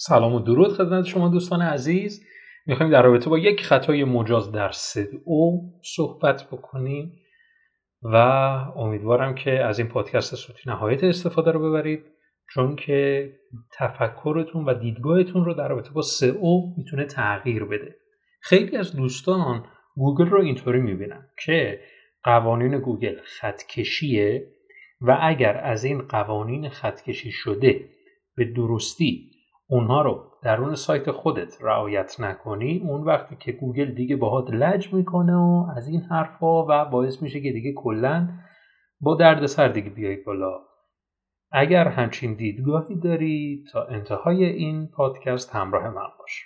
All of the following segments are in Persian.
سلام و درود خدمت شما دوستان عزیز. می‌خوایم در رابطه با یک خطای مجاز در سئو صحبت بکنیم و امیدوارم که از این پادکست صوتی نهایت استفاده رو ببرید چون که تفکرتون و دیدگاهتون رو در رابطه با سئو می‌تونه تغییر بده. خیلی از دوستان گوگل رو اینطوری می‌بینن که قوانین گوگل خطکشیه و اگر از این قوانین خطکشی شده به درستی اونها رو درون سایت خودت رعایت نکنی اون وقته که گوگل دیگه باهات لج می‌کنه و از این حرفا و باعث میشه که دیگه کلا با دردسر دیگه بیای بالا. اگر همچین دیدگاهی داری تا انتهای این پادکست همراه من باش.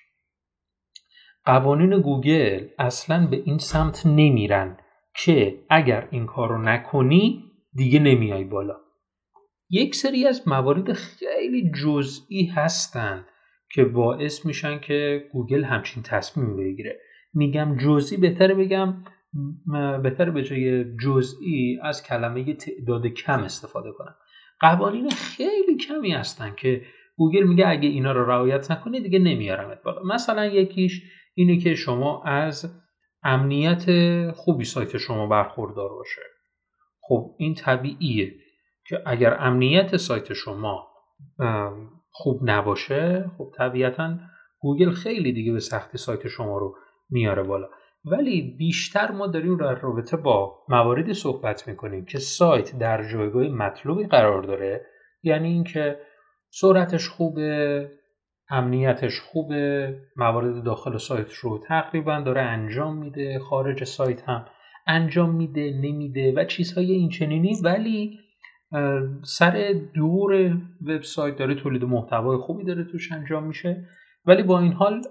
قوانین گوگل اصلا به این سمت نمیرن که اگر این کار رو نکنی دیگه نمیای بالا. یک سری از موارد خیلی جزئی هستند که باعث میشن که گوگل همچین تصمیم بگیره. میگم جزئی بهتره بگم بهتر به جای جزئی از کلمه تعداد کم استفاده کنم. قوانین خیلی کمی هستن که گوگل میگه اگه اینا رو رعایت نکنی دیگه نمیارمت بالا. مثلا یکیش اینه که شما از امنیت خوبی سایت شما برخوردار باشه. خب این طبیعیه. که اگر امنیت سایت شما خوب نباشه خب طبیعتا گوگل خیلی دیگه به سختی سایت شما رو میاره بالا. ولی بیشتر ما داریم در رابطه با مواردی صحبت می‌کنیم که سایت در جایگاه مطلوبی قرار داره. یعنی اینکه سرعتش خوبه امنیتش خوبه موارد داخل سایت رو تقریبا داره انجام میده خارج سایت هم انجام میده نمیده و چیزهای اینچنینی. ولی سر دور وبسایت داره تولید محتوای خوبی داره توش انجام میشه. ولی با این حال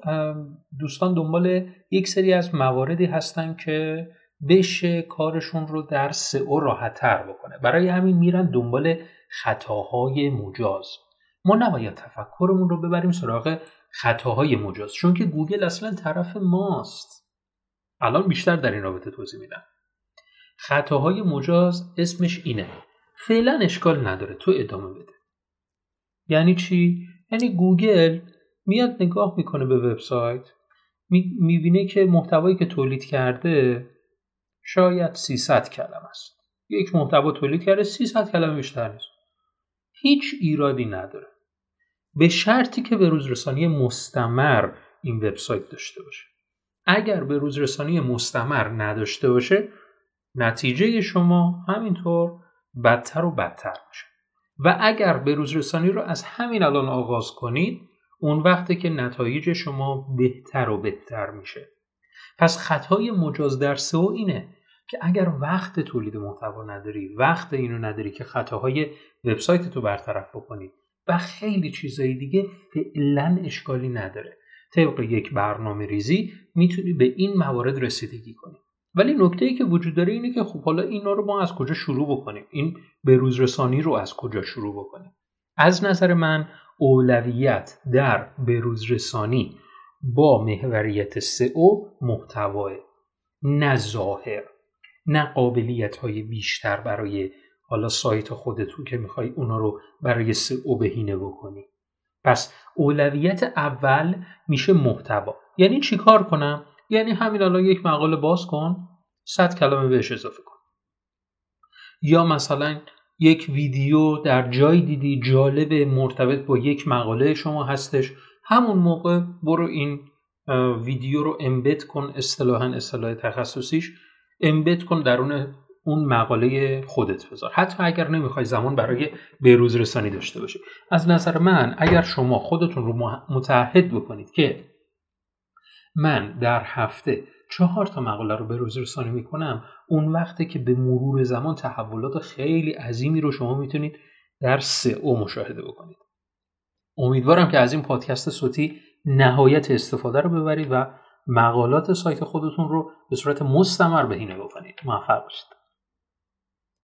دوستان دنبال یک سری از مواردی هستن که بشه کارشون رو در سئو راحتتر بکنه. برای همین میرن دنبال خطاهای مجاز. ما نباید تفکرمون رو ببریم سراغ خطاهای مجاز چون که گوگل اصلا طرف ماست. الان بیشتر در این رابطه توضیح میدم. خطاهای مجاز اسمش اینه. فعلا اشکال نداره. تو ادامه بده. یعنی چی؟ یعنی گوگل میاد نگاه می‌کنه به وبسایت می‌بینه که محتوایی که تولید کرده شاید 300 کلمه است. یک محتوا تولید کرده 300 کلمه بیشتر نیست. هیچ ایرادی نداره. به شرطی که به روزرسانی مستمر این وبسایت داشته باشه. اگر به روزرسانی مستمر نداشته باشه نتیجه شما همینطور بدتر و بدتر میشه. و اگر به روزرسانی رو از همین الان آغاز کنید اون وقتی که نتایج شما بهتر و بهتر میشه. پس خطای مجاز در سئو اینه که اگر وقت تولید محتوا نداری وقت اینو نداری که خطاهای وبسایت تو برطرف بکنی و خیلی چیزایی دیگه فعلا اشکالی نداره. طبق یک برنامه ریزی می‌تونی به این موارد رسیدگی کنی. ولی نکته ای که وجود داره اینه که خب حالا اینا رو ما از کجا شروع بکنیم؟ این بروزرسانی رو از کجا شروع بکنیم؟ از نظر من اولویت در بروزرسانی با محوریت سئو محتواه نه ظاهر نه قابلیت های بیشتر برای حالا سایت خودتون که می‌خوای اونا رو برای سئو بهینه بکنی. پس اولویت اول میشه محتوا. یعنی چیکار کنم؟ یعنی همین الان یک مقاله باز کن 100 کلمه بهش اضافه کن. یا مثلا یک ویدیو در جای دیدی جالب مرتبط با یک مقاله شما هستش همون موقع برو این ویدیو رو امبد کن اصطلاحا اصطلاح تخصصیش امبد کن درون اون مقاله خودت بذار. حتی اگر نمی‌خوای زمان برای بروز رسانی داشته باشی. از نظر من اگر شما خودتون رو متحد بکنید که من در هفته چهار تا مقاله رو به روز رسانی می‌کنم اون وقته که به مرور زمان تحولات خیلی عظیمی رو شما می‌تونید در او مشاهده بکنید. امیدوارم که از این پادکست صوتی نهایت استفاده رو ببرید و مقالات سایت خودتون رو به صورت مستمر بهینه بکنید. موفق باشید.